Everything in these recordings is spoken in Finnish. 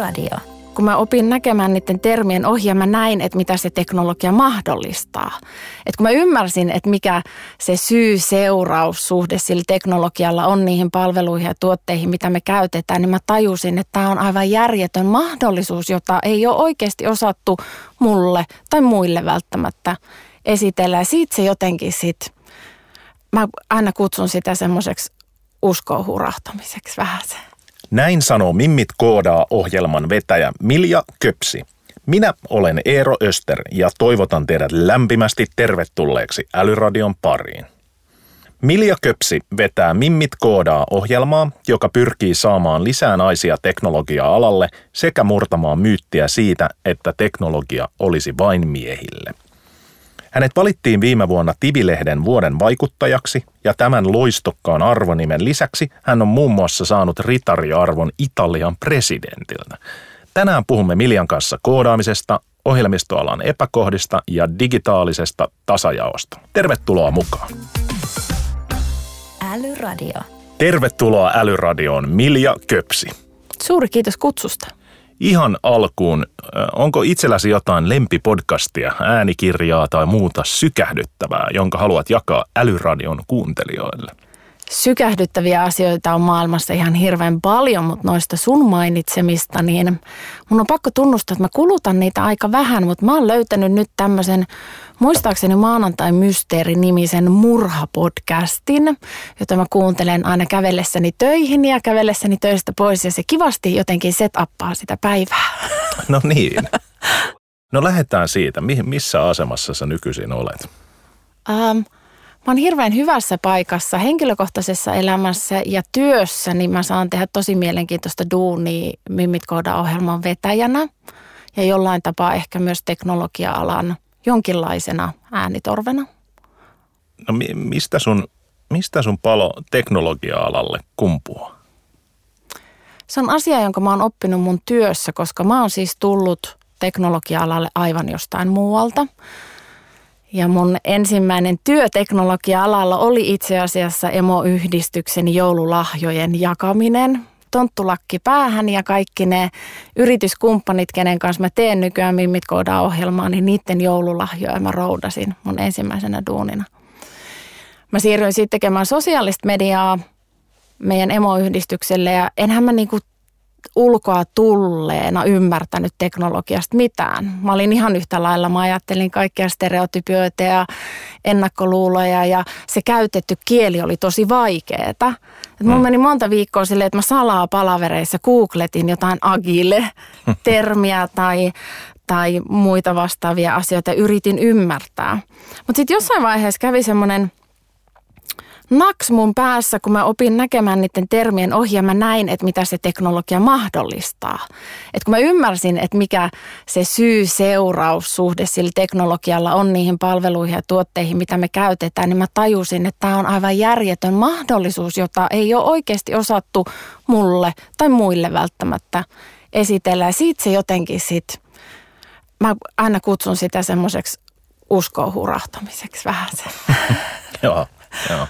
Älyradio. Kun mä opin näkemään niiden termien ohjaa, mä näin, että mitä se teknologia mahdollistaa. Et kun mä ymmärsin, että mikä se syy-seuraussuhde sillä teknologialla on niihin palveluihin ja tuotteihin, mitä me käytetään, niin mä tajusin, että tämä on aivan järjetön mahdollisuus, jota ei ole oikeasti osattu mulle tai muille välttämättä esitellä. Ja siitä se jotenkin sitten, mä aina kutsun sitä semmoiseksi uskoon hurahtamiseksi vähän se. Näin sanoo Mimmit koodaa ohjelman vetäjä Milja Köpsi. Minä olen Eero Öster ja toivotan teidät lämpimästi tervetulleeksi Älyradion pariin. Milja Köpsi vetää Mimmit koodaa ohjelmaa, joka pyrkii saamaan lisää naisia teknologia-alalle sekä murtamaan myyttiä siitä, että teknologia olisi vain miehille. Hänet valittiin viime vuonna Tivilehden vuoden vaikuttajaksi ja tämän loistokkaan arvonimen lisäksi hän on muun muassa saanut ritariarvon Italian presidentiltä. Tänään puhumme Miljan kanssa koodaamisesta, ohjelmistoalan epäkohdista ja digitaalisesta tasajaosta. Tervetuloa mukaan. Älyradio. Tervetuloa Älyradioon Milja Köpsi. Suuri kiitos kutsusta. Ihan alkuun, onko itselläsi jotain lempipodcastia, äänikirjaa tai muuta sykähdyttävää, jonka haluat jakaa Älyradion kuuntelijoille? Sykähdyttäviä asioita on maailmassa ihan hirveän paljon, mutta noista sun mainitsemista, niin mun on pakko tunnustaa, että mä kulutan niitä aika vähän, mutta mä oon löytänyt nyt tämmöisen, muistaakseni maanantai mysteeri-nimisen murhapodcastin, jota mä kuuntelen aina kävellessäni töihin ja kävellessäni töistä pois ja se kivasti jotenkin set-appaa sitä päivää. No niin. No lähdetään siitä. Missä asemassa sä nykyisin olet? Um, Mä oon hirveän hyvässä paikassa henkilökohtaisessa elämässä ja työssä, niin mä saan tehdä tosi mielenkiintoista duunia Mimmit ohjelman vetäjänä ja jollain tapaa ehkä myös teknologia-alan jonkinlaisena äänitorvena. No mistä sun, mistä sun palo teknologia-alalle kumpuaa? Se on asia, jonka mä oon oppinut mun työssä, koska mä oon siis tullut teknologia-alalle aivan jostain muualta. Ja mun ensimmäinen työteknologia-alalla oli itse asiassa emoyhdistyksen joululahjojen jakaminen. Tonttulakki päähän ja kaikki ne yrityskumppanit, kenen kanssa mä teen nykyään Mimmit ohjelmaa, niin niiden joululahjoja mä roudasin mun ensimmäisenä duunina. Mä siirryin sitten tekemään sosiaalista mediaa meidän emoyhdistykselle ja enhän mä niinku ulkoa tulleena ymmärtänyt teknologiasta mitään. Mä olin ihan yhtä lailla, mä ajattelin kaikkia stereotypioita ja ennakkoluuloja ja se käytetty kieli oli tosi vaikeeta. Et mulla mm. meni monta viikkoa silleen, että mä salaa palavereissa googletin jotain agile-termiä tai, tai muita vastaavia asioita ja yritin ymmärtää. Mutta sitten jossain vaiheessa kävi semmoinen – naks mun päässä, kun mä opin näkemään niiden termien ohjaa, mä näin, että mitä se teknologia mahdollistaa. Et kun mä ymmärsin, että mikä se syy-seuraussuhde sillä teknologialla on niihin palveluihin ja tuotteihin, mitä me käytetään, niin mä tajusin, että tämä on aivan järjetön mahdollisuus, jota ei ole oikeasti osattu mulle tai muille välttämättä esitellä. Ja siitä se jotenkin sit, mä aina kutsun sitä semmoiseksi uskoon hurahtamiseksi vähän se. Joo. Joo.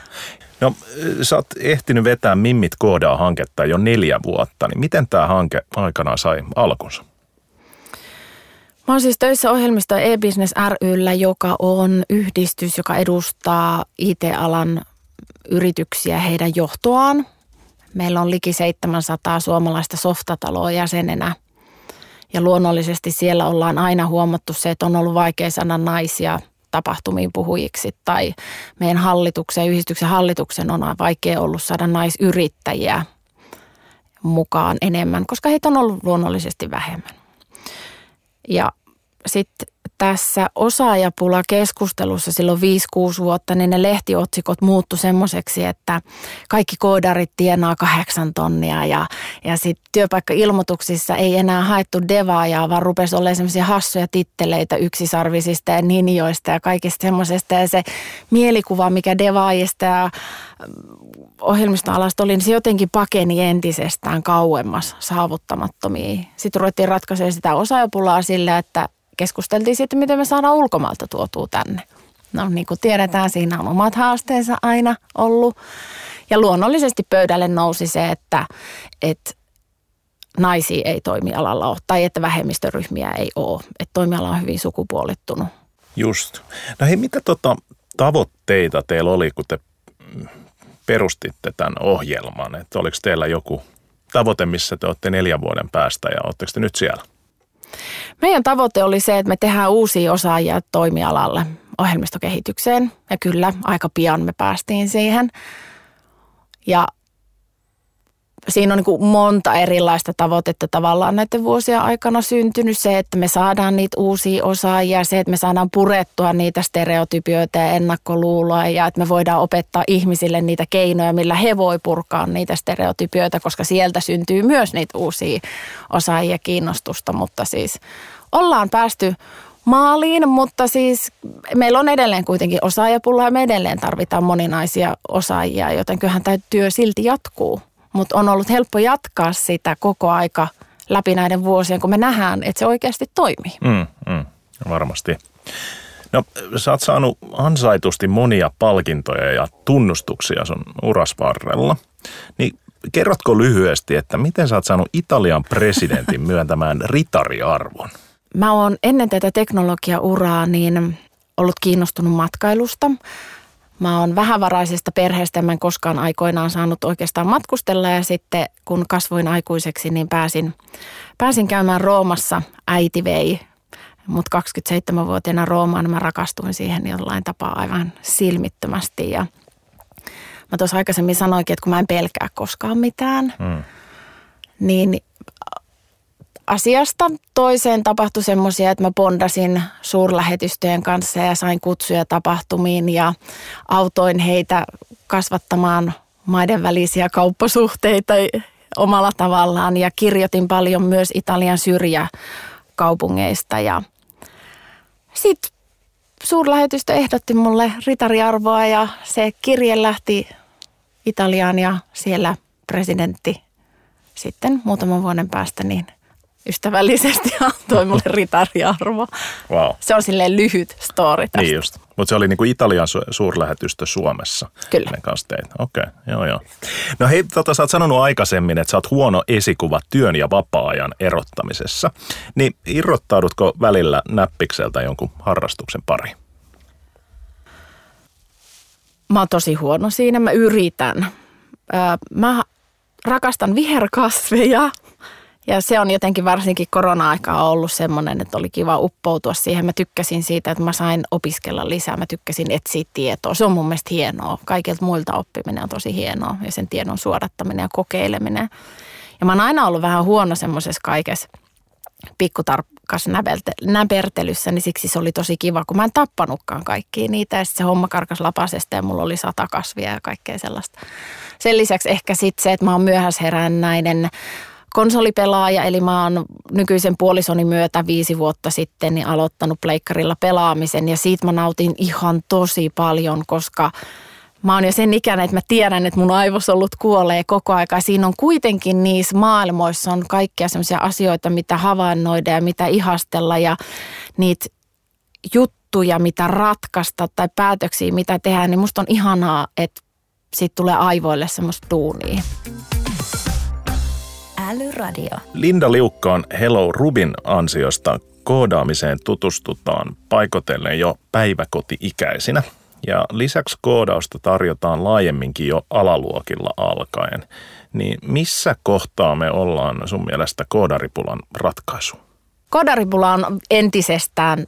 No, sä oot ehtinyt vetää Mimmit koodaa hanketta jo neljä vuotta, niin miten tämä hanke aikanaan sai alkunsa? Mä oon siis töissä ohjelmista e-business ryllä, joka on yhdistys, joka edustaa IT-alan yrityksiä heidän johtoaan. Meillä on liki 700 suomalaista softataloa jäsenenä. Ja luonnollisesti siellä ollaan aina huomattu se, että on ollut vaikea saada naisia tapahtumiin puhujiksi tai meidän hallituksen yhdistyksen hallituksen on vaikea ollut saada naisyrittäjiä mukaan enemmän, koska heitä on ollut luonnollisesti vähemmän. Ja sitten tässä osaajapula keskustelussa silloin 5-6 vuotta, niin ne lehtiotsikot muuttu semmoiseksi, että kaikki koodarit tienaa kahdeksan tonnia ja, ja sitten työpaikka-ilmoituksissa ei enää haettu devaajaa, vaan rupesi olemaan semmoisia hassuja titteleitä yksisarvisista ja ninjoista ja kaikista semmoisesta. Ja se mielikuva, mikä devaajista ja mm, ohjelmistoalasta oli, niin se jotenkin pakeni entisestään kauemmas saavuttamattomia. Sitten ruvettiin ratkaisemaan sitä osaajapulaa sillä, että keskusteltiin sitten, miten me saadaan ulkomailta tuotua tänne. No niin kuin tiedetään, siinä on omat haasteensa aina ollut. Ja luonnollisesti pöydälle nousi se, että, että naisia ei toimialalla ole tai että vähemmistöryhmiä ei ole. Että toimiala on hyvin sukupuolittunut. Just. No hei, mitä tota tavoitteita teillä oli, kun te perustitte tämän ohjelman? Että oliko teillä joku tavoite, missä te olette neljän vuoden päästä ja oletteko te nyt siellä? Meidän tavoite oli se, että me tehdään uusia osaajia toimialalle ohjelmistokehitykseen. Ja kyllä, aika pian me päästiin siihen. Ja siinä on niin kuin monta erilaista tavoitetta tavallaan näiden vuosien aikana syntynyt. Se, että me saadaan niitä uusia osaajia, se, että me saadaan purettua niitä stereotypioita ja ennakkoluuloja ja että me voidaan opettaa ihmisille niitä keinoja, millä he voi purkaa niitä stereotypioita, koska sieltä syntyy myös niitä uusia osaajia kiinnostusta, mutta siis ollaan päästy maaliin, mutta siis meillä on edelleen kuitenkin osaajapulaa ja me edelleen tarvitaan moninaisia osaajia, joten kyllähän tämä työ silti jatkuu mutta on ollut helppo jatkaa sitä koko aika läpi näiden vuosien, kun me nähdään, että se oikeasti toimii. Mm, mm, varmasti. No, sä oot saanut ansaitusti monia palkintoja ja tunnustuksia sun uras varrella. Niin kerrotko lyhyesti, että miten sä oot saanut Italian presidentin myöntämään ritariarvon? Mä oon ennen tätä teknologiauraa niin ollut kiinnostunut matkailusta. Mä oon vähävaraisesta perheestä, mä en koskaan aikoinaan saanut oikeastaan matkustella ja sitten kun kasvoin aikuiseksi, niin pääsin, pääsin käymään Roomassa. Äiti vei mut 27-vuotiaana Roomaan, mä rakastuin siihen jollain tapaa aivan silmittömästi ja mä tuossa aikaisemmin sanoinkin, että kun mä en pelkää koskaan mitään, mm. niin asiasta. Toiseen tapahtui semmoisia, että mä bondasin suurlähetystöjen kanssa ja sain kutsuja tapahtumiin ja autoin heitä kasvattamaan maiden välisiä kauppasuhteita omalla tavallaan. Ja kirjoitin paljon myös Italian syrjäkaupungeista. Ja sitten suurlähetystö ehdotti mulle ritariarvoa ja se kirje lähti Italiaan ja siellä presidentti sitten muutaman vuoden päästä niin – ystävällisesti antoi mulle ritariarvo. Wow. Se on silleen lyhyt story tästä. Niin just. Mutta se oli niinku Italian su- suurlähetystö Suomessa. Kyllä. kanssa Okei, okay. joo joo. No hei, tota, sä oot sanonut aikaisemmin, että sä oot huono esikuva työn ja vapaa-ajan erottamisessa. Niin irrottaudutko välillä näppikseltä jonkun harrastuksen pari? Mä oon tosi huono siinä. Mä yritän. Mä rakastan viherkasveja ja se on jotenkin varsinkin korona-aikaa ollut semmoinen, että oli kiva uppoutua siihen. Mä tykkäsin siitä, että mä sain opiskella lisää. Mä tykkäsin etsiä tietoa. Se on mun mielestä hienoa. Kaikilta muilta oppiminen on tosi hienoa ja sen tiedon suodattaminen ja kokeileminen. Ja mä oon aina ollut vähän huono semmoisessa kaikessa pikkutarkkas näpertelyssä, niin siksi se oli tosi kiva, kun mä en tappanutkaan kaikkia niitä. Ja se homma karkas lapasesta ja mulla oli sata kasvia ja kaikkea sellaista. Sen lisäksi ehkä sitten se, että mä oon myöhäisherännäinen konsolipelaaja, eli mä oon nykyisen puolisoni myötä viisi vuotta sitten niin aloittanut pleikkarilla pelaamisen ja siitä mä nautin ihan tosi paljon, koska mä oon jo sen ikäinen, että mä tiedän, että mun aivosolut kuolee koko aika. Siinä on kuitenkin niissä maailmoissa on kaikkia sellaisia asioita, mitä havainnoida ja mitä ihastella ja niitä juttuja, mitä ratkaista tai päätöksiä, mitä tehdään, niin musta on ihanaa, että siitä tulee aivoille semmoista duunia. Älyradio. Linda Liukkaan Hello Rubin ansiosta koodaamiseen tutustutaan paikotellen jo päiväkoti-ikäisinä. Ja lisäksi koodausta tarjotaan laajemminkin jo alaluokilla alkaen. Niin missä kohtaa me ollaan sun mielestä koodaripulan ratkaisu? Koodaripula on entisestään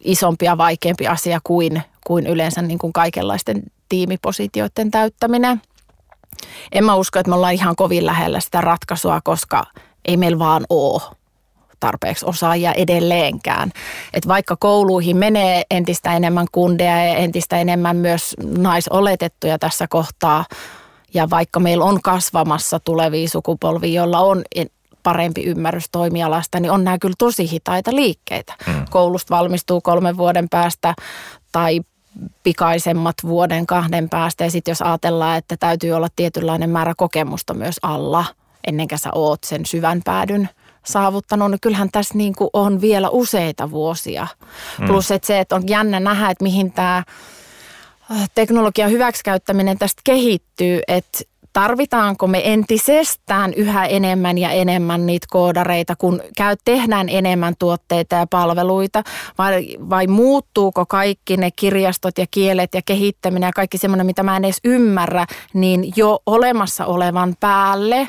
isompi ja vaikeampi asia kuin, kuin yleensä niin kuin kaikenlaisten tiimipositioiden täyttäminen – en mä usko, että me ollaan ihan kovin lähellä sitä ratkaisua, koska ei meillä vaan ole tarpeeksi osaajia edelleenkään. Et vaikka kouluihin menee entistä enemmän kundeja ja entistä enemmän myös naisoletettuja tässä kohtaa, ja vaikka meillä on kasvamassa tulevia sukupolvia, joilla on parempi ymmärrys toimialasta, niin on nämä kyllä tosi hitaita liikkeitä. Mm. Koulusta valmistuu kolmen vuoden päästä tai pikaisemmat vuoden kahden päästä. Ja sitten jos ajatellaan, että täytyy olla tietynlainen määrä kokemusta myös alla, ennen kuin sä oot sen syvän päädyn saavuttanut, niin kyllähän tässä niin kuin on vielä useita vuosia. Mm. Plus että se, että on jännä nähdä, että mihin tämä äh, teknologian hyväksikäyttäminen tästä kehittyy, että tarvitaanko me entisestään yhä enemmän ja enemmän niitä koodareita, kun käy, tehdään enemmän tuotteita ja palveluita, vai, vai muuttuuko kaikki ne kirjastot ja kielet ja kehittäminen ja kaikki semmoinen, mitä mä en edes ymmärrä, niin jo olemassa olevan päälle,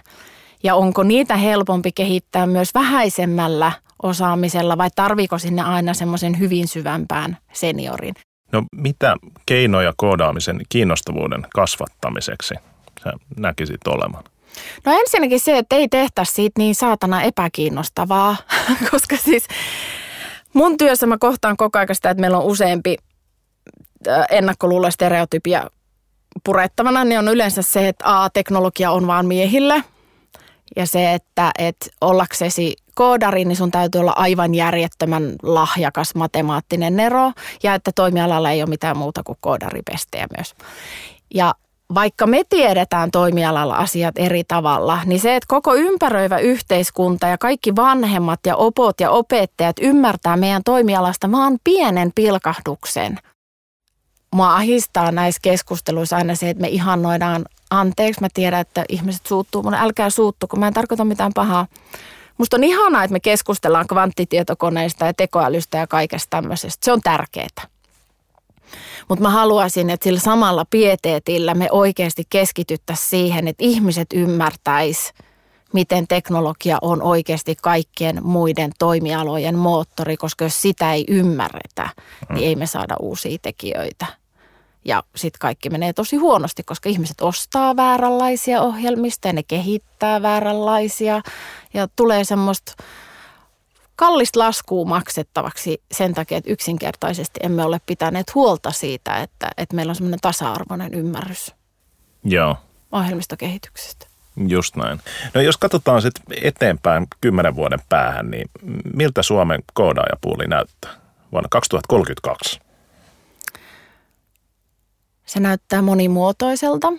ja onko niitä helpompi kehittää myös vähäisemmällä osaamisella vai tarviko sinne aina semmoisen hyvin syvämpään seniorin? No mitä keinoja koodaamisen kiinnostavuuden kasvattamiseksi sä näkisit olevan? No ensinnäkin se, että ei tehtäisi siitä niin saatana epäkiinnostavaa, koska siis mun työssä mä kohtaan koko ajan sitä, että meillä on useampi ennakkoluulo stereotypia purettavana, niin on yleensä se, että A, teknologia on vaan miehille – ja se, että, että ollaksesi koodari, niin sun täytyy olla aivan järjettömän lahjakas matemaattinen nero ja että toimialalla ei ole mitään muuta kuin koodaripestejä myös. Ja vaikka me tiedetään toimialalla asiat eri tavalla, niin se, että koko ympäröivä yhteiskunta ja kaikki vanhemmat ja opot ja opettajat ymmärtää meidän toimialasta vaan pienen pilkahduksen. Mua ahistaa näissä keskusteluissa aina se, että me ihannoidaan anteeksi, mä tiedän, että ihmiset suuttuu, mutta älkää suuttu, kun mä en tarkoita mitään pahaa. Musta on ihanaa, että me keskustellaan kvanttitietokoneista ja tekoälystä ja kaikesta tämmöisestä. Se on tärkeää. Mutta mä haluaisin, että sillä samalla pieteetillä me oikeasti keskityttäisiin siihen, että ihmiset ymmärtäis, miten teknologia on oikeasti kaikkien muiden toimialojen moottori, koska jos sitä ei ymmärretä, niin ei me saada uusia tekijöitä. Ja sitten kaikki menee tosi huonosti, koska ihmiset ostaa vääränlaisia ohjelmista ja ne kehittää vääränlaisia. Ja tulee semmoista kallista laskua maksettavaksi sen takia, että yksinkertaisesti emme ole pitäneet huolta siitä, että, että meillä on semmoinen tasa-arvoinen ymmärrys Joo. ohjelmistokehityksestä. Just näin. No jos katsotaan sitten eteenpäin kymmenen vuoden päähän, niin miltä Suomen koodaajapuuli näyttää vuonna 2032? Se näyttää monimuotoiselta.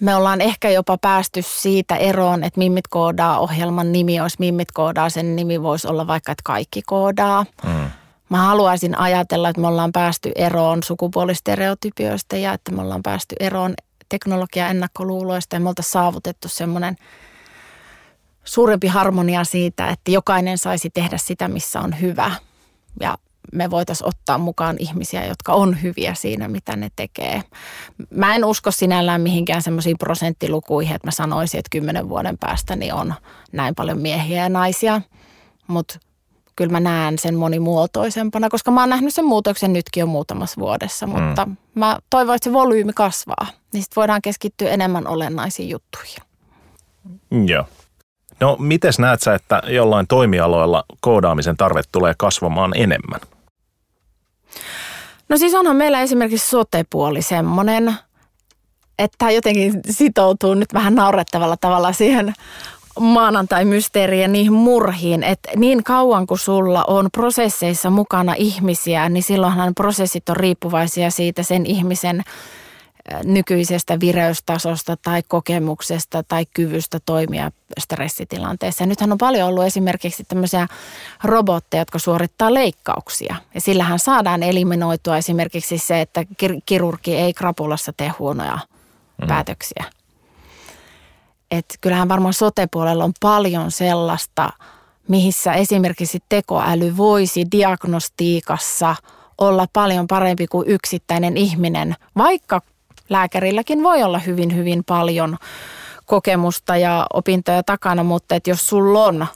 Me ollaan ehkä jopa päästy siitä eroon, että Mimmit koodaa ohjelman nimi olisi Mimmit koodaa, sen nimi voisi olla vaikka, että kaikki koodaa. Mm. Mä haluaisin ajatella, että me ollaan päästy eroon sukupuolistereotypioista ja että me ollaan päästy eroon teknologia ennakkoluuloista ja me oltaisiin saavutettu semmoinen suurempi harmonia siitä, että jokainen saisi tehdä sitä, missä on hyvä. Ja me voitaisiin ottaa mukaan ihmisiä, jotka on hyviä siinä, mitä ne tekee. Mä en usko sinällään mihinkään semmoisiin prosenttilukuihin, että mä sanoisin, että kymmenen vuoden päästä niin on näin paljon miehiä ja naisia, mutta kyllä mä näen sen monimuotoisempana, koska mä oon nähnyt sen muutoksen nytkin jo muutamassa vuodessa, mm. mutta mä toivon, että se volyymi kasvaa, niin sitten voidaan keskittyä enemmän olennaisiin juttuihin. Joo. No, miten näet sä, että jollain toimialoilla koodaamisen tarve tulee kasvamaan enemmän? No siis onhan meillä esimerkiksi sotepuoli semmoinen, että jotenkin sitoutuu nyt vähän naurettavalla tavalla siihen maanantai-mysteeriin ja niihin murhiin, että niin kauan kuin sulla on prosesseissa mukana ihmisiä, niin silloinhan prosessit on riippuvaisia siitä sen ihmisen nykyisestä vireystasosta tai kokemuksesta tai kyvystä toimia stressitilanteessa. Ja nythän on paljon ollut esimerkiksi tämmöisiä robotteja, jotka suorittaa leikkauksia. Ja sillähän saadaan eliminoitua esimerkiksi se, että kirurgi ei krapulassa tee huonoja mm. päätöksiä. Et kyllähän varmaan sotepuolella on paljon sellaista, missä esimerkiksi tekoäly voisi diagnostiikassa olla paljon parempi kuin yksittäinen ihminen, vaikka lääkärilläkin voi olla hyvin, hyvin paljon kokemusta ja opintoja takana, mutta että jos sulla on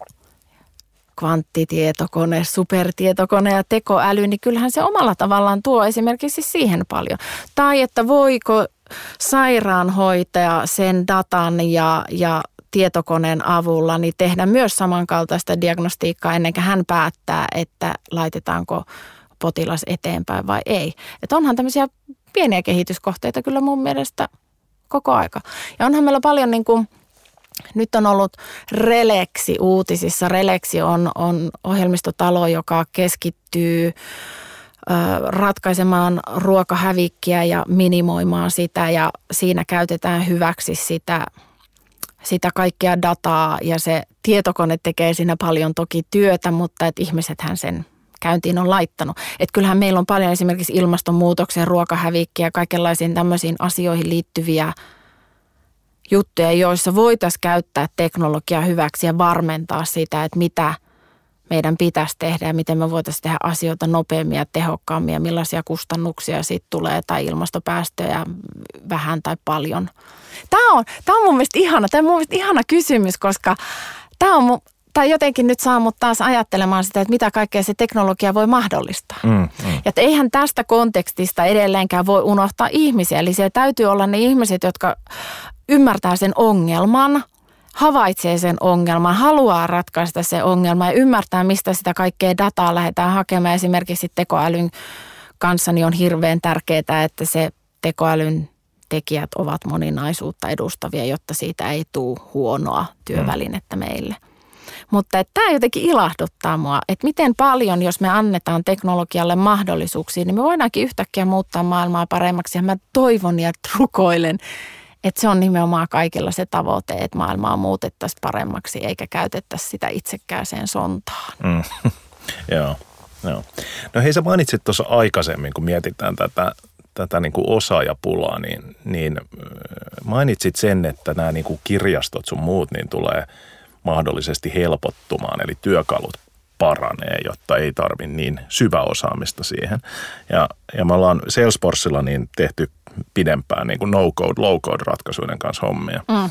kvanttitietokone, supertietokone ja tekoäly, niin kyllähän se omalla tavallaan tuo esimerkiksi siihen paljon. Tai että voiko sairaanhoitaja sen datan ja, ja tietokoneen avulla niin tehdä myös samankaltaista diagnostiikkaa ennen kuin hän päättää, että laitetaanko potilas eteenpäin vai ei. Että onhan tämmöisiä pieniä kehityskohteita kyllä mun mielestä koko aika. Ja onhan meillä paljon niin kuin, nyt on ollut Releksi uutisissa. Releksi on, on ohjelmistotalo, joka keskittyy ratkaisemaan ruokahävikkiä ja minimoimaan sitä ja siinä käytetään hyväksi sitä, sitä kaikkea dataa ja se tietokone tekee siinä paljon toki työtä, mutta että ihmisethän sen käyntiin on laittanut. Että kyllähän meillä on paljon esimerkiksi ilmastonmuutoksen, ruokahävikkiä ja kaikenlaisiin tämmöisiin asioihin liittyviä juttuja, joissa voitaisiin käyttää teknologiaa hyväksi ja varmentaa sitä, että mitä meidän pitäisi tehdä ja miten me voitaisiin tehdä asioita nopeammin ja tehokkaammin ja millaisia kustannuksia siitä tulee tai ilmastopäästöjä vähän tai paljon. Tämä on, tämä on mun mielestä ihana, tämä on mun mielestä ihana kysymys, koska tämä on tämä jotenkin nyt saa mut taas ajattelemaan sitä, että mitä kaikkea se teknologia voi mahdollistaa. Mm, mm. Ja että eihän tästä kontekstista edelleenkään voi unohtaa ihmisiä. Eli siellä täytyy olla ne ihmiset, jotka ymmärtää sen ongelman, havaitsee sen ongelman, haluaa ratkaista se ongelma ja ymmärtää, mistä sitä kaikkea dataa lähdetään hakemaan. Esimerkiksi tekoälyn kanssa niin on hirveän tärkeää, että se tekoälyn tekijät ovat moninaisuutta edustavia, jotta siitä ei tule huonoa työvälinettä meille. Mutta tämä jotenkin ilahduttaa mua, että miten paljon, jos me annetaan teknologialle mahdollisuuksia, niin me voidaankin yhtäkkiä muuttaa maailmaa paremmaksi. Ja mä toivon ja rukoilen, että se on nimenomaan kaikilla se tavoite, että maailmaa muutettaisiin paremmaksi eikä käytettäisi sitä itsekkääseen sontaan. Mm. Joo, joo. No hei sä mainitsit tuossa aikaisemmin, kun mietitään tätä, tätä niin kuin osaajapulaa, niin, niin mainitsit sen, että nämä niin kuin kirjastot sun muut niin tulee – mahdollisesti helpottumaan, eli työkalut paranee, jotta ei tarvi niin syvä osaamista siihen. Ja, ja me ollaan Salesforcella niin tehty pidempään niin kuin no-code, low-code ratkaisuiden kanssa hommia. Mm.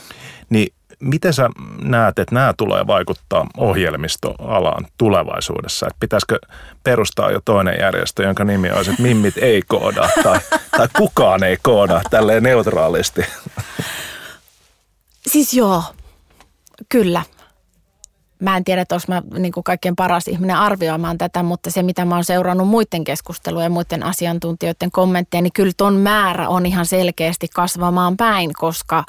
Niin miten sä näet, että nämä tulee vaikuttaa ohjelmistoalaan tulevaisuudessa? Että pitäisikö perustaa jo toinen järjestö, jonka nimi olisi, että Mimmit ei kooda tai, tai kukaan ei kooda tälleen neutraalisti? Siis joo, kyllä mä en tiedä, että olisi mä niin kuin kaikkein paras ihminen arvioimaan tätä, mutta se mitä mä oon seurannut muiden keskustelujen ja muiden asiantuntijoiden kommentteja, niin kyllä ton määrä on ihan selkeästi kasvamaan päin, koska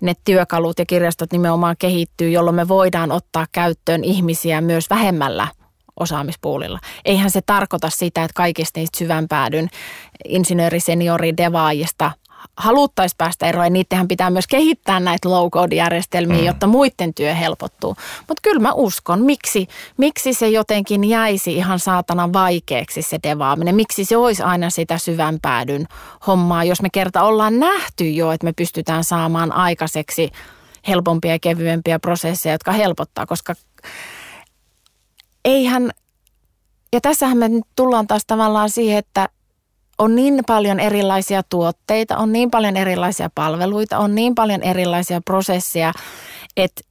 ne työkalut ja kirjastot nimenomaan kehittyy, jolloin me voidaan ottaa käyttöön ihmisiä myös vähemmällä osaamispuulilla. Eihän se tarkoita sitä, että kaikista niistä syvän päädyn insinööri, seniori, devaajista haluttaisiin päästä eroon, ja niidenhän pitää myös kehittää näitä low-code-järjestelmiä, mm. jotta muiden työ helpottuu. Mutta kyllä mä uskon, miksi, miksi se jotenkin jäisi ihan saatana vaikeaksi se devaaminen, miksi se olisi aina sitä syvän päädyn hommaa, jos me kerta ollaan nähty jo, että me pystytään saamaan aikaiseksi helpompia ja kevyempiä prosesseja, jotka helpottaa, koska eihän, ja tässähän me tullaan taas tavallaan siihen, että on niin paljon erilaisia tuotteita, on niin paljon erilaisia palveluita, on niin paljon erilaisia prosesseja, että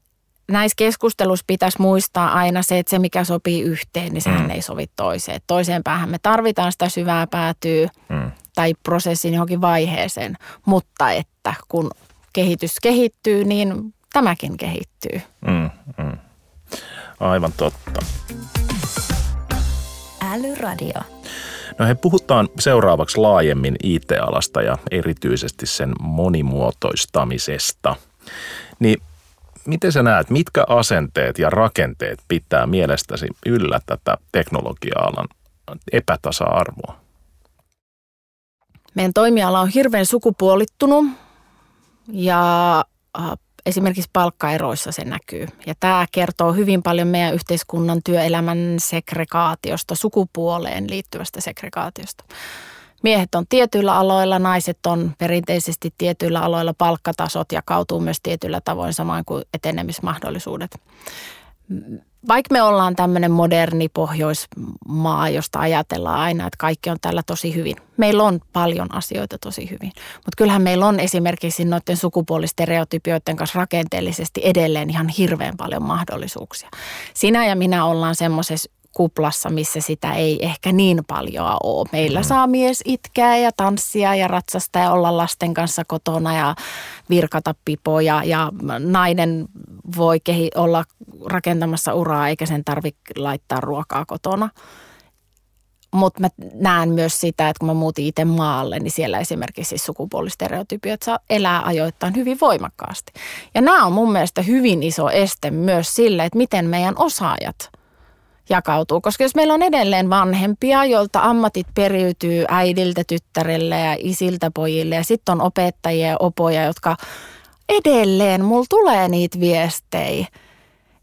näissä keskusteluissa pitäisi muistaa aina se, että se mikä sopii yhteen, niin sehän mm. ei sovi toiseen. Toiseen päähän me tarvitaan sitä syvää päätyä mm. tai prosessin johonkin vaiheeseen, mutta että kun kehitys kehittyy, niin tämäkin kehittyy. Mm, mm. Aivan totta. Älyradio. No he puhutaan seuraavaksi laajemmin IT-alasta ja erityisesti sen monimuotoistamisesta. Niin miten sä näet, mitkä asenteet ja rakenteet pitää mielestäsi yllä tätä teknologia-alan epätasa-arvoa? Meidän toimiala on hirveän sukupuolittunut ja äh, esimerkiksi palkkaeroissa se näkyy. Ja tämä kertoo hyvin paljon meidän yhteiskunnan työelämän segregaatiosta, sukupuoleen liittyvästä segregaatiosta. Miehet on tietyillä aloilla, naiset on perinteisesti tietyillä aloilla, palkkatasot jakautuu myös tietyillä tavoin samoin kuin etenemismahdollisuudet vaikka me ollaan tämmöinen moderni pohjoismaa, josta ajatellaan aina, että kaikki on täällä tosi hyvin. Meillä on paljon asioita tosi hyvin. Mutta kyllähän meillä on esimerkiksi noiden sukupuolistereotypioiden kanssa rakenteellisesti edelleen ihan hirveän paljon mahdollisuuksia. Sinä ja minä ollaan semmoisessa kuplassa, missä sitä ei ehkä niin paljon ole. Meillä mm. saa mies itkeä ja tanssia ja ratsasta ja olla lasten kanssa kotona ja virkata pipoja ja nainen voi kehi, olla rakentamassa uraa eikä sen tarvitse laittaa ruokaa kotona. Mutta mä näen myös sitä, että kun mä muutin itse maalle, niin siellä esimerkiksi sukupuolistereotypiot saa elää ajoittain hyvin voimakkaasti. Ja nämä on mun mielestä hyvin iso este myös sille, että miten meidän osaajat – jakautuu. Koska jos meillä on edelleen vanhempia, joilta ammatit periytyy äidiltä tyttärelle ja isiltä pojille ja sitten on opettajia ja opoja, jotka edelleen, mulla tulee niitä viestejä,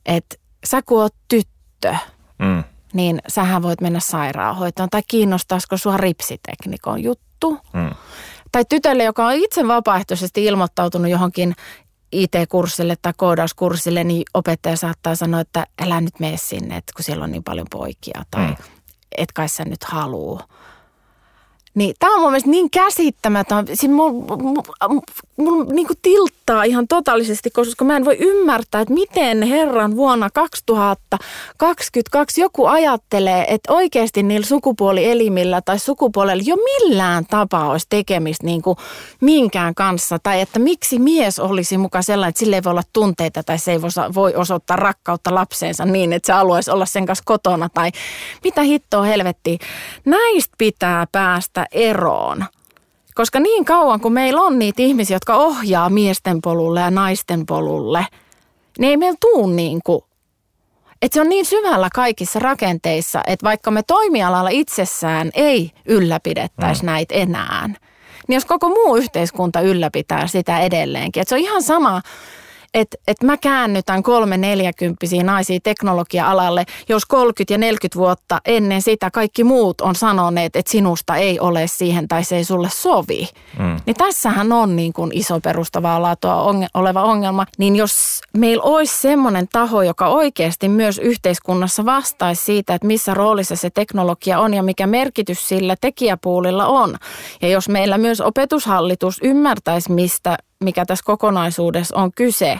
että sä kun oot tyttö, mm. niin sähän voit mennä sairaanhoitoon tai kiinnostaisiko sua ripsiteknikon juttu. Mm. Tai tytölle, joka on itse vapaaehtoisesti ilmoittautunut johonkin IT-kurssille tai koodauskurssille, niin opettaja saattaa sanoa, että älä nyt mene sinne, että kun siellä on niin paljon poikia tai mm. et kai sä nyt haluu. Niin tämä on mun mielestä niin käsittämätön. Siinä mulla mul, mul, niin tilttaa ihan totaalisesti, koska mä en voi ymmärtää, että miten herran vuonna 2022 joku ajattelee, että oikeasti niillä sukupuolielimillä tai sukupuolella jo millään tapaa olisi tekemistä niin kuin minkään kanssa. Tai että miksi mies olisi mukaan sellainen, että sille ei voi olla tunteita tai se ei voi osoittaa rakkautta lapseensa niin, että se haluaisi olla sen kanssa kotona. Tai mitä hittoa helvettiä. Näistä pitää päästä eroon. Koska niin kauan kuin meillä on niitä ihmisiä, jotka ohjaa miesten polulle ja naisten polulle, niin ei meillä tuu niin kuin että se on niin syvällä kaikissa rakenteissa, että vaikka me toimialalla itsessään ei ylläpidettäisi mm. näitä enää, niin jos koko muu yhteiskunta ylläpitää sitä edelleenkin. Että se on ihan sama, että et mä käännytän kolme neljäkymppisiä naisia teknologia-alalle, jos 30 ja 40 vuotta ennen sitä kaikki muut on sanoneet, että sinusta ei ole siihen tai se ei sulle sovi. Mm. Niin tässähän on niin kuin iso perustavaa laatua onge- oleva ongelma. Niin jos meillä olisi semmoinen taho, joka oikeasti myös yhteiskunnassa vastaisi siitä, että missä roolissa se teknologia on ja mikä merkitys sillä tekijäpuulilla on. Ja jos meillä myös opetushallitus ymmärtäisi, mistä mikä tässä kokonaisuudessa on kyse,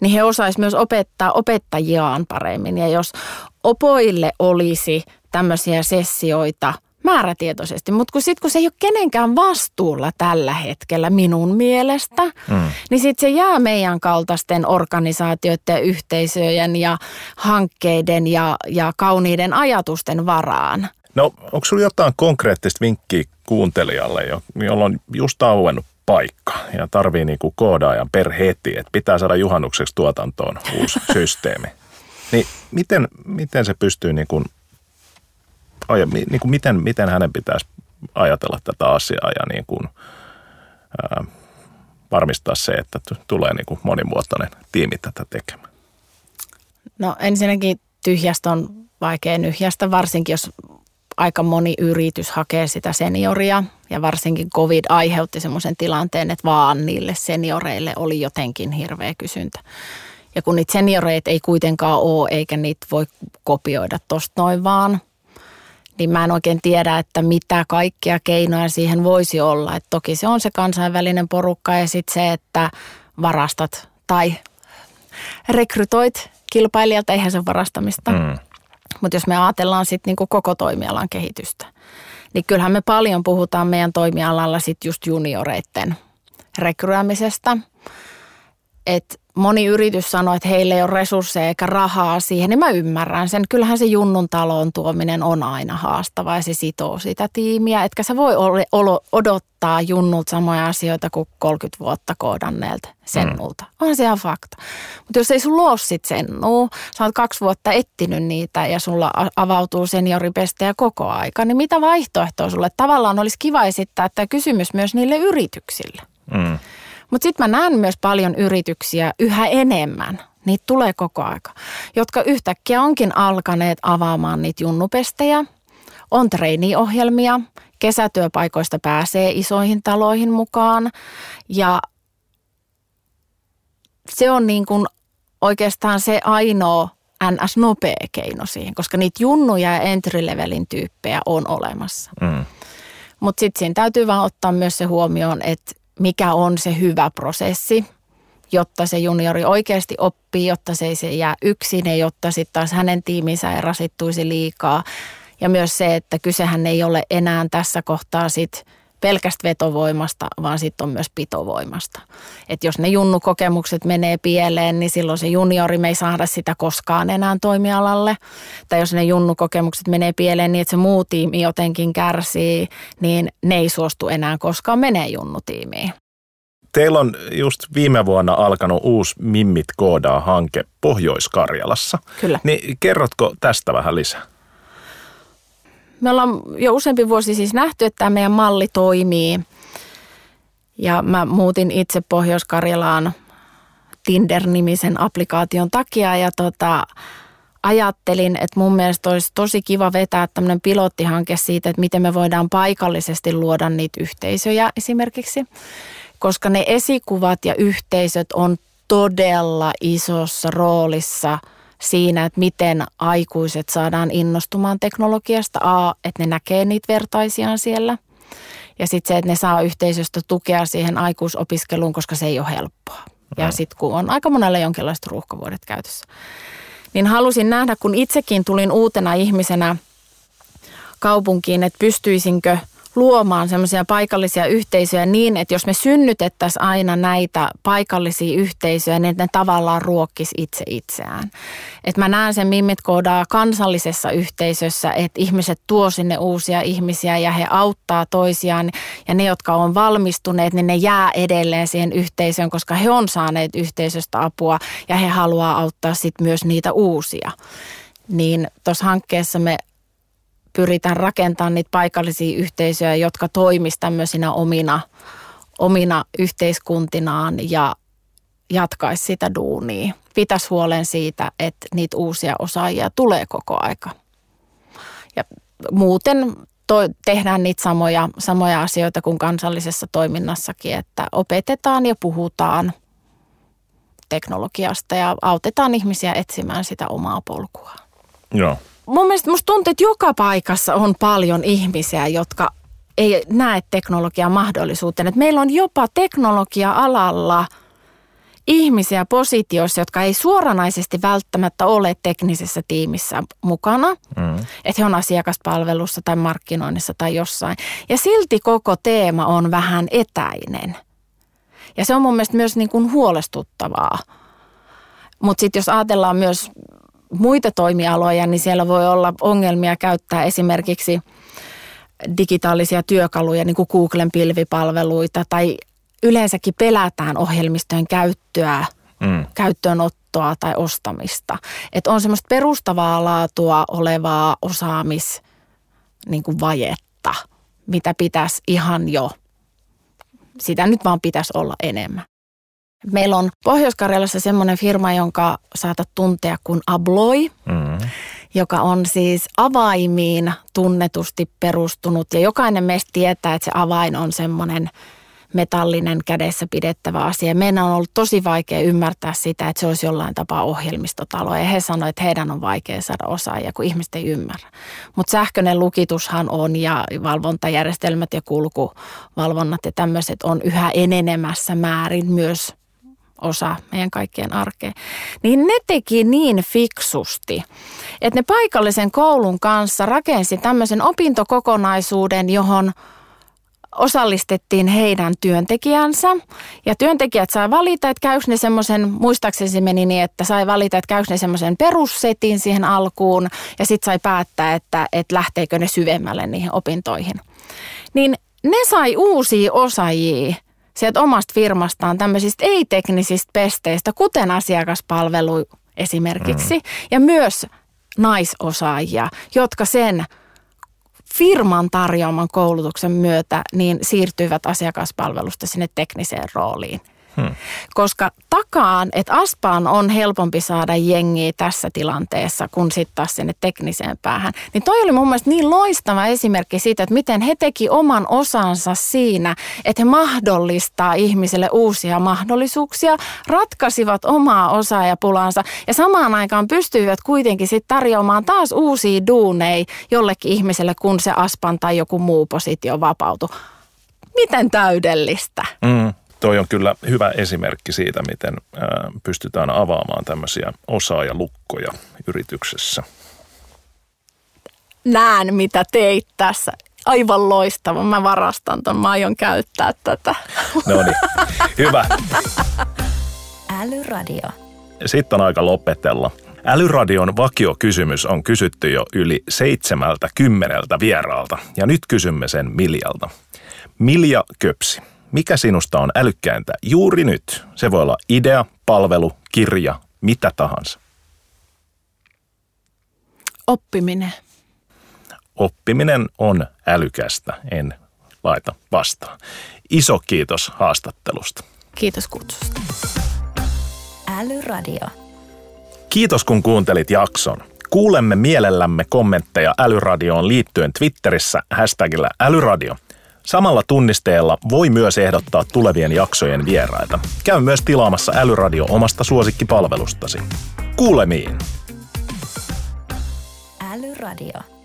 niin he osaisivat myös opettaa opettajiaan paremmin. Ja jos opoille olisi tämmöisiä sessioita määrätietoisesti, mutta kun sitten kun se ei ole kenenkään vastuulla tällä hetkellä minun mielestä, mm. niin sitten se jää meidän kaltaisten organisaatioiden, yhteisöjen ja hankkeiden ja, ja kauniiden ajatusten varaan. No onko sinulla jotain konkreettista vinkkiä kuuntelijalle, jolla on just auennut paikka ja tarvii niinku koodaajan per heti, että pitää saada juhannukseksi tuotantoon uusi systeemi. Niin miten, miten se pystyy niinku, aja, niinku miten, miten hänen pitäisi ajatella tätä asiaa ja niinku, ää, varmistaa se, että tulee niinku monimuotoinen tiimi tätä tekemään? No ensinnäkin tyhjästä on vaikea nyhjästä, varsinkin jos aika moni yritys hakee sitä senioria ja varsinkin COVID aiheutti semmoisen tilanteen, että vaan niille senioreille oli jotenkin hirveä kysyntä. Ja kun niitä senioreita ei kuitenkaan ole eikä niitä voi kopioida tosta noin vaan, niin mä en oikein tiedä, että mitä kaikkia keinoja siihen voisi olla. Et toki se on se kansainvälinen porukka ja sitten se, että varastat tai rekrytoit kilpailijalta, eihän se varastamista. Mm. Mutta jos me ajatellaan sitten niinku koko toimialan kehitystä, niin kyllähän me paljon puhutaan meidän toimialalla sitten just junioreiden rekryämisestä. Että moni yritys sanoo, että heillä ei ole resursseja eikä rahaa siihen, niin mä ymmärrän sen. Kyllähän se junnun taloon tuominen on aina haastavaa ja se sitoo sitä tiimiä. Etkä sä voi odottaa junnulta samoja asioita kuin 30 vuotta koodanneelta sennulta. Mm. On se ihan fakta. Mutta jos ei sun ole sit sennuu, sä oot kaksi vuotta etsinyt niitä ja sulla avautuu senioripestejä koko aika, niin mitä vaihtoehtoa sulle? Tavallaan olisi kiva esittää tämä kysymys myös niille yrityksille. Mm. Mutta sitten mä näen myös paljon yrityksiä yhä enemmän, niitä tulee koko aika, jotka yhtäkkiä onkin alkaneet avaamaan niitä junnupestejä. On treeniohjelmia, kesätyöpaikoista pääsee isoihin taloihin mukaan ja se on niin kuin oikeastaan se ainoa NS-nopea keino siihen, koska niitä junnuja ja entry-levelin tyyppejä on olemassa. Mm. Mutta sitten siinä täytyy vaan ottaa myös se huomioon, että mikä on se hyvä prosessi, jotta se juniori oikeasti oppii, jotta se ei se jää yksin ja jotta sitten taas hänen tiiminsä ei rasittuisi liikaa. Ja myös se, että kysehän ei ole enää tässä kohtaa sit pelkästä vetovoimasta, vaan sitten on myös pitovoimasta. Että jos ne junnukokemukset menee pieleen, niin silloin se juniori me ei saada sitä koskaan enää toimialalle. Tai jos ne junnukokemukset menee pieleen niin, että se muu tiimi jotenkin kärsii, niin ne ei suostu enää koskaan menee junnutiimiin. Teillä on just viime vuonna alkanut uusi Mimmit koodaa-hanke Pohjois-Karjalassa. Kyllä. Niin kerrotko tästä vähän lisää? Me ollaan jo useampi vuosi siis nähty, että tämä meidän malli toimii. Ja mä muutin itse Pohjois-Karjalaan Tinder-nimisen applikaation takia ja tota, ajattelin, että mun mielestä olisi tosi kiva vetää tämmöinen pilottihanke siitä, että miten me voidaan paikallisesti luoda niitä yhteisöjä esimerkiksi koska ne esikuvat ja yhteisöt on todella isossa roolissa siinä, että miten aikuiset saadaan innostumaan teknologiasta. A, että ne näkee niitä vertaisiaan siellä. Ja sitten se, että ne saa yhteisöstä tukea siihen aikuisopiskeluun, koska se ei ole helppoa. Ja sitten kun on aika monelle jonkinlaiset ruuhkavuodet käytössä. Niin halusin nähdä, kun itsekin tulin uutena ihmisenä kaupunkiin, että pystyisinkö – luomaan semmoisia paikallisia yhteisöjä niin, että jos me synnytettäisiin aina näitä paikallisia yhteisöjä, niin ne tavallaan ruokkisi itse itseään. Että mä näen sen Mimmit koodaa kansallisessa yhteisössä, että ihmiset tuo sinne uusia ihmisiä ja he auttaa toisiaan ja ne, jotka on valmistuneet, niin ne jää edelleen siihen yhteisöön, koska he on saaneet yhteisöstä apua ja he haluaa auttaa sitten myös niitä uusia. Niin tuossa hankkeessa me pyritään rakentamaan niitä paikallisia yhteisöjä, jotka toimisivat tämmöisinä omina, omina yhteiskuntinaan ja jatkaisi sitä duunia. Pitäisi huolen siitä, että niitä uusia osaajia tulee koko aika. Ja muuten to, tehdään niitä samoja, samoja asioita kuin kansallisessa toiminnassakin, että opetetaan ja puhutaan teknologiasta ja autetaan ihmisiä etsimään sitä omaa polkua. Joo mun mielestä musta tuntuu, että joka paikassa on paljon ihmisiä, jotka ei näe teknologian mahdollisuuteen. Että meillä on jopa teknologia-alalla ihmisiä positioissa, jotka ei suoranaisesti välttämättä ole teknisessä tiimissä mukana. Mm. Että he on asiakaspalvelussa tai markkinoinnissa tai jossain. Ja silti koko teema on vähän etäinen. Ja se on mun mielestä myös niin kuin huolestuttavaa. Mutta sitten jos ajatellaan myös muita toimialoja, niin siellä voi olla ongelmia käyttää esimerkiksi digitaalisia työkaluja, niin kuin Googlen pilvipalveluita, tai yleensäkin pelätään ohjelmistojen käyttöä, mm. käyttöönottoa tai ostamista. Että on semmoista perustavaa laatua olevaa osaamis niin kuin vajetta, mitä pitäisi ihan jo, sitä nyt vaan pitäisi olla enemmän. Meillä on Pohjois-Karjalassa semmoinen firma, jonka saatat tuntea kuin Abloi, mm. joka on siis avaimiin tunnetusti perustunut. Ja jokainen meistä tietää, että se avain on semmoinen metallinen kädessä pidettävä asia. Meidän on ollut tosi vaikea ymmärtää sitä, että se olisi jollain tapaa ohjelmistotalo. Ja he sanoivat, että heidän on vaikea saada osaajia, kun ihmiset ei ymmärrä. Mutta sähköinen lukitushan on ja valvontajärjestelmät ja kulkuvalvonnat ja tämmöiset on yhä enenemässä määrin myös osa meidän kaikkien arkea, niin ne teki niin fiksusti, että ne paikallisen koulun kanssa rakensi tämmöisen opintokokonaisuuden, johon osallistettiin heidän työntekijänsä. Ja työntekijät sai valita, että käykö ne semmoisen, muistaakseni se meni niin, että sai valita, että käykö ne semmoisen perussetin siihen alkuun ja sitten sai päättää, että, että lähteekö ne syvemmälle niihin opintoihin. Niin ne sai uusia osaajia sieltä omasta firmastaan tämmöisistä ei-teknisistä pesteistä, kuten asiakaspalvelu esimerkiksi, mm. ja myös naisosaajia, jotka sen firman tarjoaman koulutuksen myötä niin siirtyivät asiakaspalvelusta sinne tekniseen rooliin – Hmm. Koska takaan, että Aspaan on helpompi saada jengiä tässä tilanteessa kuin sitten taas sinne tekniseen päähän. Niin toi oli mun mielestä niin loistava esimerkki siitä, että miten he teki oman osansa siinä, että he mahdollistaa ihmiselle uusia mahdollisuuksia, ratkaisivat omaa osaajapulansa ja samaan aikaan pystyivät kuitenkin sitten tarjoamaan taas uusia duuneja jollekin ihmiselle, kun se Aspan tai joku muu positio vapautui. Miten täydellistä? Mm toi on kyllä hyvä esimerkki siitä, miten pystytään avaamaan tämmöisiä osaajalukkoja yrityksessä. Näen, mitä teit tässä. Aivan loistava. Mä varastan ton. Mä aion käyttää tätä. No niin, hyvä. Älyradio. Sitten on aika lopetella. Älyradion vakiokysymys on kysytty jo yli seitsemältä kymmeneltä vieraalta. Ja nyt kysymme sen Miljalta. Milja Köpsi mikä sinusta on älykkäintä juuri nyt? Se voi olla idea, palvelu, kirja, mitä tahansa. Oppiminen. Oppiminen on älykästä, en laita vastaan. Iso kiitos haastattelusta. Kiitos kutsusta. Älyradio. Kiitos kun kuuntelit jakson. Kuulemme mielellämme kommentteja Älyradioon liittyen Twitterissä hashtagillä Älyradio – Samalla tunnisteella voi myös ehdottaa tulevien jaksojen vieraita. Käy myös tilaamassa Älyradio omasta suosikkipalvelustasi. Kuulemiin! Älyradio.